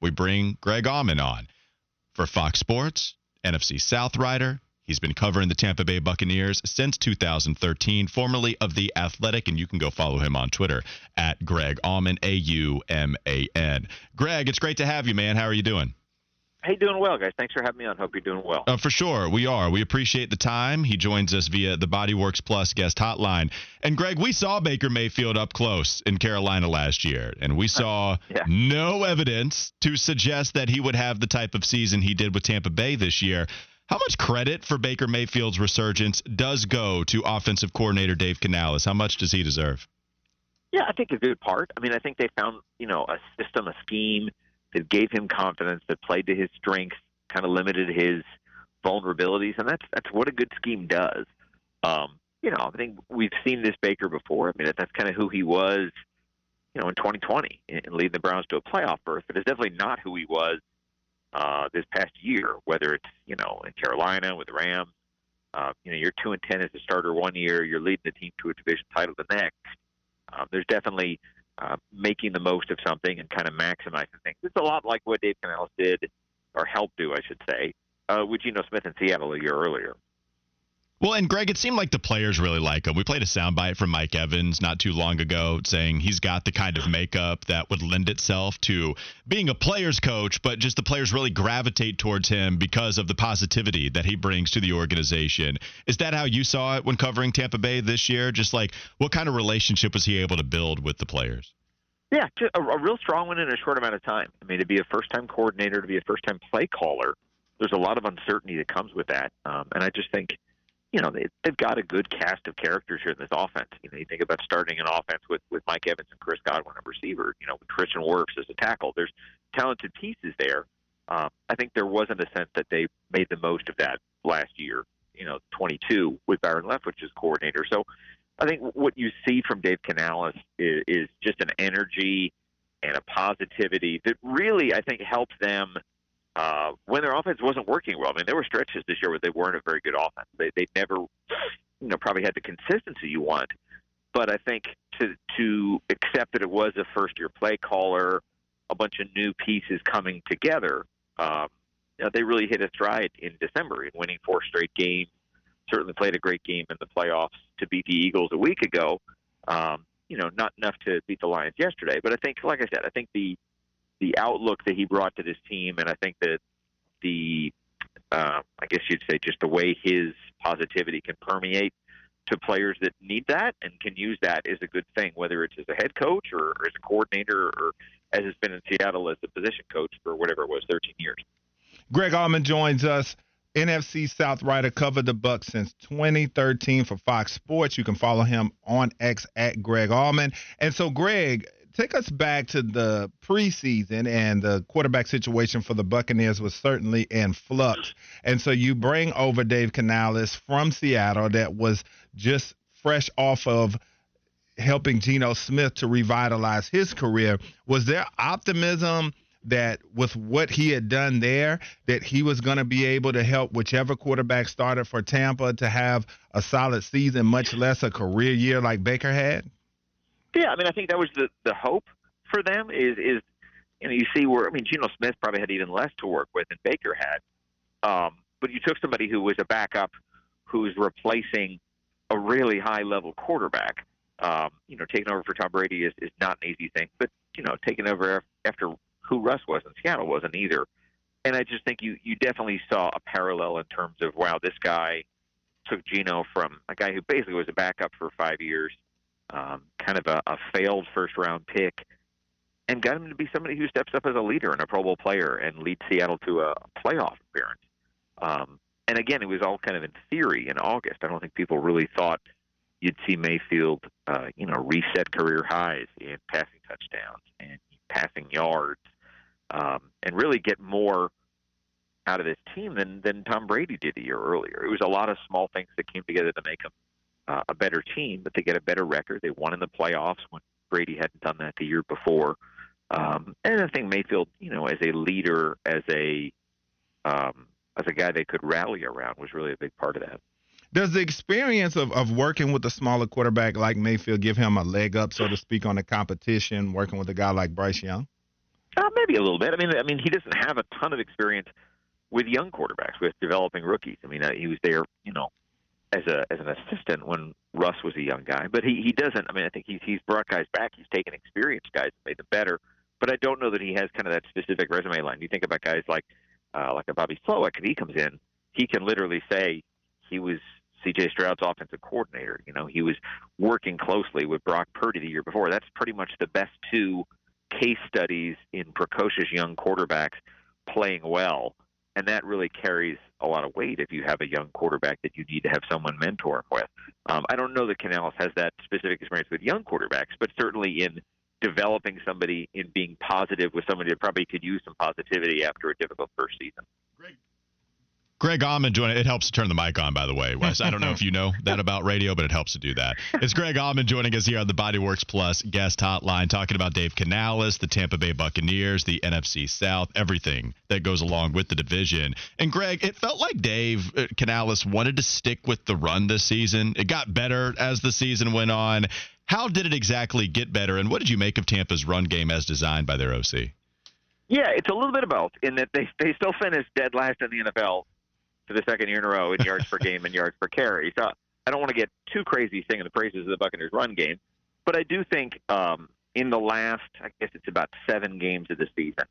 We bring Greg Auman on for Fox Sports, NFC South writer. He's been covering the Tampa Bay Buccaneers since 2013, formerly of The Athletic, and you can go follow him on Twitter at Greg Auman, A U M A N. Greg, it's great to have you, man. How are you doing? Hey, doing well, guys. Thanks for having me on. Hope you're doing well. Uh, for sure, we are. We appreciate the time. He joins us via the Bodyworks Plus guest hotline. And Greg, we saw Baker Mayfield up close in Carolina last year, and we saw yeah. no evidence to suggest that he would have the type of season he did with Tampa Bay this year. How much credit for Baker Mayfield's resurgence does go to offensive coordinator Dave Canales? How much does he deserve? Yeah, I think a good part. I mean, I think they found you know a system, a scheme that gave him confidence, that played to his strengths, kind of limited his vulnerabilities, and that's that's what a good scheme does. Um, you know, I think we've seen this Baker before. I mean, that's kind of who he was, you know, in 2020 and leading the Browns to a playoff berth. But it's definitely not who he was uh, this past year. Whether it's you know in Carolina with the Rams, uh, you know, you're two and ten as a starter one year, you're leading the team to a division title the next. Um, there's definitely uh, making the most of something and kind of maximizing things. It's a lot like what Dave Canales did, or helped do, I should say, uh, with Geno Smith in Seattle a year earlier. Well, and Greg, it seemed like the players really like him. We played a soundbite from Mike Evans not too long ago saying he's got the kind of makeup that would lend itself to being a player's coach, but just the players really gravitate towards him because of the positivity that he brings to the organization. Is that how you saw it when covering Tampa Bay this year? Just like what kind of relationship was he able to build with the players? Yeah, a, a real strong one in a short amount of time. I mean, to be a first time coordinator, to be a first time play caller, there's a lot of uncertainty that comes with that. Um, and I just think you know, they, they've got a good cast of characters here in this offense. You know, you think about starting an offense with, with Mike Evans and Chris Godwin at receiver, you know, with Tristan Wirfs as a tackle. There's talented pieces there. Um, I think there wasn't a sense that they made the most of that last year, you know, 22 with Byron Leftwich as coordinator. So I think what you see from Dave Canales is, is just an energy and a positivity that really, I think, helps them – uh, when their offense wasn't working well. I mean, there were stretches this year where they weren't a very good offense. They they never, you know, probably had the consistency you want. But I think to to accept that it was a first year play caller, a bunch of new pieces coming together, um, you know, they really hit a stride in December in winning four straight games. Certainly played a great game in the playoffs to beat the Eagles a week ago. Um, you know, not enough to beat the Lions yesterday, but I think, like I said, I think the the outlook that he brought to this team, and I think that the uh, I guess you'd say just the way his positivity can permeate to players that need that and can use that is a good thing, whether it's as a head coach or, or as a coordinator or as it's been in Seattle as a position coach for whatever it was, 13 years. Greg Auman joins us. NFC South writer covered the Bucs since 2013 for Fox Sports. You can follow him on X at Greg Auman. And so, Greg, take us back to the preseason and the quarterback situation for the Buccaneers was certainly in flux. And so you bring over Dave Canales from Seattle that was just fresh off of helping Geno Smith to revitalize his career. Was there optimism that with what he had done there, that he was going to be able to help whichever quarterback started for Tampa to have a solid season, much less a career year like Baker had? Yeah, I mean, I think that was the the hope for them is is you know you see where I mean Geno Smith probably had even less to work with than Baker had, um, but you took somebody who was a backup who's replacing a really high level quarterback. Um, you know, taking over for Tom Brady is, is not an easy thing, but you know, taking over after who Russ was in Seattle wasn't either. And I just think you you definitely saw a parallel in terms of wow, this guy took Geno from a guy who basically was a backup for five years um, kind of a, a failed first round pick, and got him to be somebody who steps up as a leader and a Pro Bowl player and leads Seattle to a playoff appearance. Um, and again, it was all kind of in theory in August. I don't think people really thought you'd see Mayfield, uh, you know, reset career highs in passing touchdowns and passing yards. Um, and really get more out of this team than than Tom Brady did a year earlier. It was a lot of small things that came together to make them uh, a better team, but they get a better record. They won in the playoffs when Brady hadn't done that the year before. Um, and I think Mayfield, you know, as a leader, as a um, as a guy they could rally around, was really a big part of that. Does the experience of, of working with a smaller quarterback like Mayfield give him a leg up, so to speak, on the competition, working with a guy like Bryce Young? Uh, maybe a little bit. I mean, I mean, he doesn't have a ton of experience with young quarterbacks, with developing rookies. I mean, uh, he was there, you know, as a as an assistant when Russ was a young guy, but he he doesn't. I mean, I think he's he's brought guys back. He's taken experienced guys and made them better. But I don't know that he has kind of that specific resume line. You think about guys like uh, like a Bobby Slowik, if he comes in, he can literally say he was C.J. Stroud's offensive coordinator. You know, he was working closely with Brock Purdy the year before. That's pretty much the best two case studies in precocious young quarterbacks playing well, and that really carries a lot of weight if you have a young quarterback that you need to have someone mentor him with. Um, I don't know that Canales has that specific experience with young quarterbacks, but certainly in developing somebody in being positive with somebody that probably could use some positivity after a difficult first season. Greg, Auman joining. It helps to turn the mic on, by the way, Wes. I don't know if you know that about radio, but it helps to do that. It's Greg Auman joining us here on the Bodyworks Plus guest hotline, talking about Dave Canales, the Tampa Bay Buccaneers, the NFC South, everything that goes along with the division. And Greg, it felt like Dave uh, Canales wanted to stick with the run this season. It got better as the season went on. How did it exactly get better, and what did you make of Tampa's run game as designed by their OC? Yeah, it's a little bit of both in that they they still finished dead last in the NFL for the second year in a row in yards per game and yards per carry. So I don't want to get too crazy singing the praises of the Buccaneers run game, but I do think um, in the last, I guess it's about seven games of the season,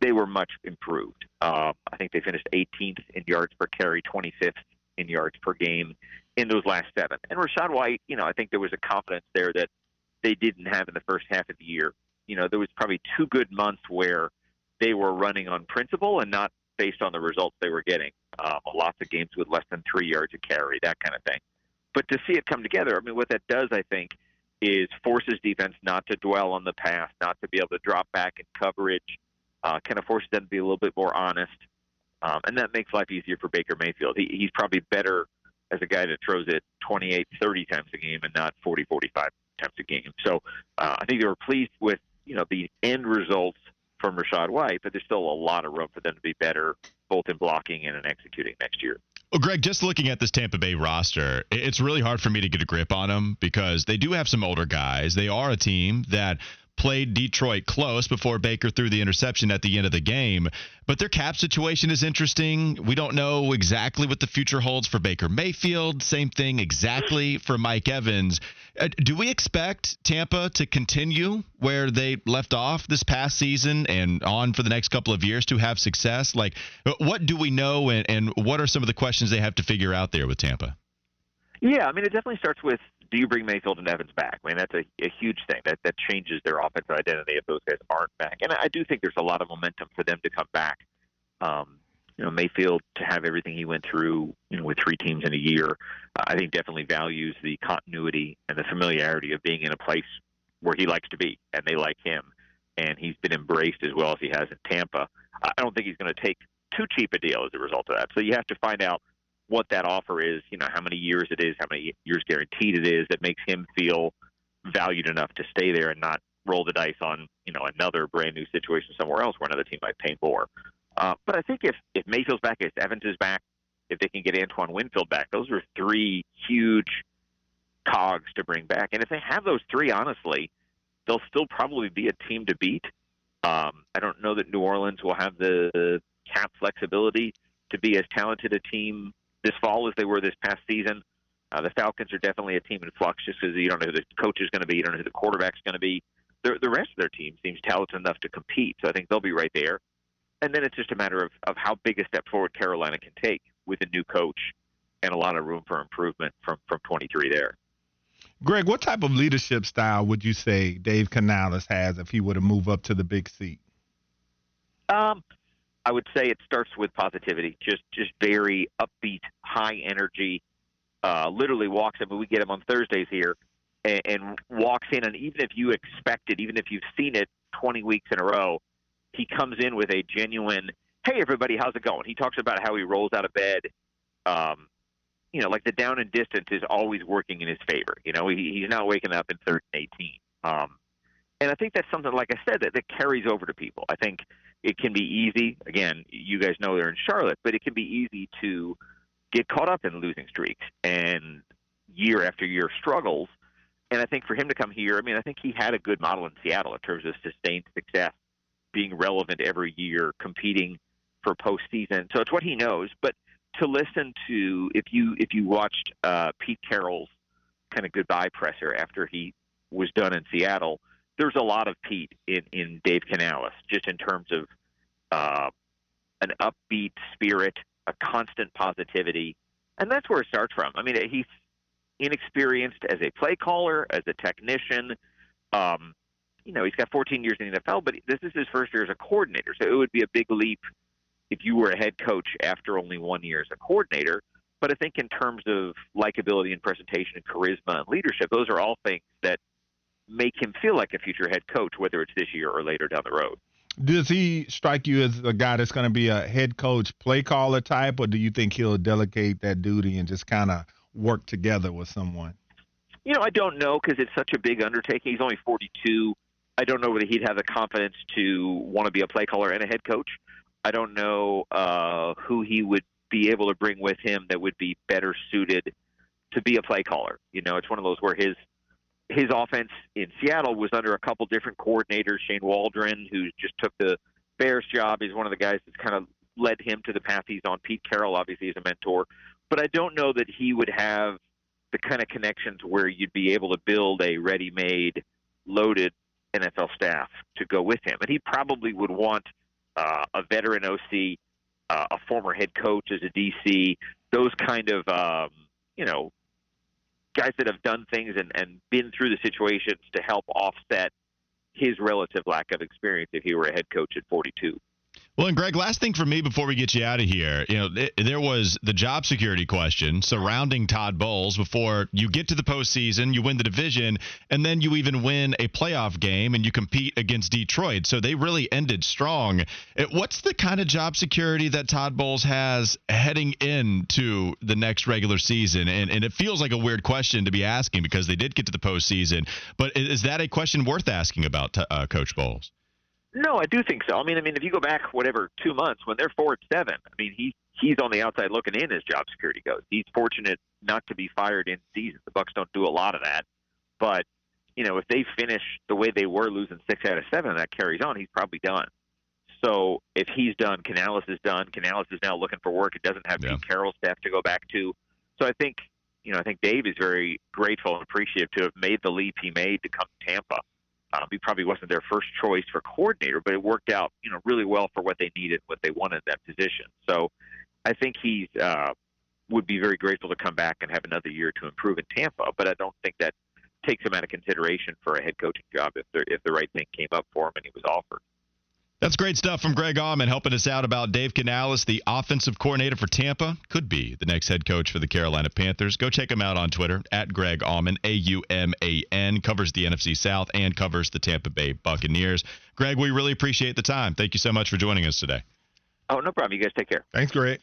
they were much improved. Uh, I think they finished 18th in yards per carry, 25th in yards per game in those last seven. And Rachaad White, you know, I think there was a confidence there that they didn't have in the first half of the year. You know, there was probably two good months where they were running on principle and not based on the results they were getting. Um, lots of games with less than three yards a carry, that kind of thing. But to see it come together, I mean, what that does, I think, is forces defense not to dwell on the past, not to be able to drop back in coverage, uh, kind of forces them to be a little bit more honest. Um, and that makes life easier for Baker Mayfield. He, he's probably better as a guy that throws it 28, 30 times a game and not 40, 45 times a game. So uh, I think they were pleased with you know the end results from Rachaad White, but there's still a lot of room for them to be better, both in blocking and in executing next year. Well, Greg, just looking at this Tampa Bay roster, it's really hard for me to get a grip on them because they do have some older guys. They are a team that played Detroit close before Baker threw the interception at the end of the game. But their cap situation is interesting. We don't know exactly what the future holds for Baker Mayfield. Same thing exactly for Mike Evans. Uh, do we expect Tampa to continue where they left off this past season and on for the next couple of years to have success? Like, uh, what do we know, and, and what are some of the questions they have to figure out there with Tampa? Yeah, I mean, it definitely starts with do you bring Mayfield and Evans back? I mean, that's a, a huge thing. That that changes their offensive identity if those guys aren't back. And I do think there's a lot of momentum for them to come back. Um, you know, Mayfield to have everything he went through, you know, with three teams in a year, I think definitely values the continuity and the familiarity of being in a place where he likes to be and they like him. And he's been embraced as well as he has in Tampa. I don't think he's going to take too cheap a deal as a result of that. So you have to find out what that offer is, you know, how many years it is, how many years guaranteed it is that makes him feel valued enough to stay there and not roll the dice on, you know, another brand new situation somewhere else where another team might pay more. Uh, but I think if, if Mayfield's back, if Evans is back, if they can get Antoine Winfield back, those are three huge cogs to bring back. And if they have those three, honestly, they'll still probably be a team to beat. Um, I don't know that New Orleans will have the cap flexibility to be as talented a team this fall as they were this past season. Uh, the Falcons are definitely a team in flux just because you don't know who the coach is going to be, you don't know who the quarterback's going to be. The, the rest of their team seems talented enough to compete, so I think they'll be right there. And then it's just a matter of, of how big a step forward Carolina can take with a new coach and a lot of room for improvement from, from 23 there. Greg, what type of leadership style would you say Dave Canales has if he were to move up to the big seat? Um, I would say it starts with positivity, just just very upbeat, high energy. Uh, literally walks in. But we get him on Thursdays here, and, and walks in, and even if you expect it, even if you've seen it 20 weeks in a row, he comes in with a genuine, "Hey, everybody, how's it going?" He talks about how he rolls out of bed. Um, you know, like the down and distance is always working in his favor. You know, he, he's not waking up in third and 18. Um, and I think that's something, like I said, that, that carries over to people. I think it can be easy. Again, you guys know they're in Charlotte, but it can be easy to get caught up in losing streaks and year after year struggles. And I think for him to come here, I mean, I think he had a good model in Seattle in terms of sustained success, being relevant every year, competing for postseason. So it's what he knows. But to listen to if you if you watched uh, Pete Carroll's kind of goodbye presser after he was done in Seattle, there's a lot of Pete in in Dave Canales, just in terms of uh, an upbeat spirit, a constant positivity, and that's where it starts from. I mean, he's inexperienced as a play caller, as a technician. Um, you know, he's got 14 years in the NFL, but this is his first year as a coordinator, so it would be a big leap if you were a head coach after only one year as a coordinator. But I think in terms of likability and presentation and charisma and leadership, those are all things that make him feel like a future head coach, whether it's this year or later down the road. Does he strike you as a guy that's going to be a head coach, play caller type, or do you think he'll delegate that duty and just kind of work together with someone? You know, I don't know because it's such a big undertaking. He's only 42. I don't know whether he'd have the confidence to want to be a play caller and a head coach. I don't know uh, who he would be able to bring with him that would be better suited to be a play caller. You know, it's one of those where his his offense in Seattle was under a couple different coordinators. Shane Waldron, who just took the Bears job, is one of the guys that's kind of led him to the path he's on. Pete Carroll, obviously, is a mentor, but I don't know that he would have the kind of connections where you'd be able to build a ready-made, loaded NFL staff to go with him. And he probably would want uh, a veteran OC, uh, a former head coach as a DC, those kind of um, you know guys that have done things and, and been through the situations to help offset his relative lack of experience if he were a head coach at 42. Well, and Greg, last thing for me before we get you out of here, you know, th- there was the job security question surrounding Todd Bowles before you get to the postseason, you win the division, and then you even win a playoff game and you compete against Detroit. So they really ended strong. It, what's the kind of job security that Todd Bowles has heading into the next regular season? And, and it feels like a weird question to be asking because they did get to the postseason, but is that a question worth asking about uh, Coach Bowles? No, I do think so. I mean, I mean, if you go back whatever two months when they're four and seven, I mean, he he's on the outside looking in as job security goes. He's fortunate not to be fired in season. The Bucs don't do a lot of that, but you know, if they finish the way they were, losing six out of seven, that carries on, he's probably done. So if he's done, Canales is done. Canales is now looking for work. It doesn't have yeah. Pete Carroll's staff to go back to. So I think, you know, I think Dave is very grateful and appreciative to have made the leap he made to come to Tampa. Um, he probably wasn't their first choice for coordinator, but it worked out, you know, really well for what they needed, what they wanted in that position. So I think he uh, would be very grateful to come back and have another year to improve in Tampa. But I don't think that takes him out of consideration for a head coaching job if the if the right thing came up for him and he was offered. That's great stuff from Greg Auman helping us out about Dave Canales, the offensive coordinator for Tampa. Could be the next head coach for the Carolina Panthers. Go check him out on Twitter at Greg Auman, A U M A N. Covers the NFC South and covers the Tampa Bay Buccaneers. Greg, we really appreciate the time. Thank you so much for joining us today. Oh, no problem. You guys take care. Thanks, Greg.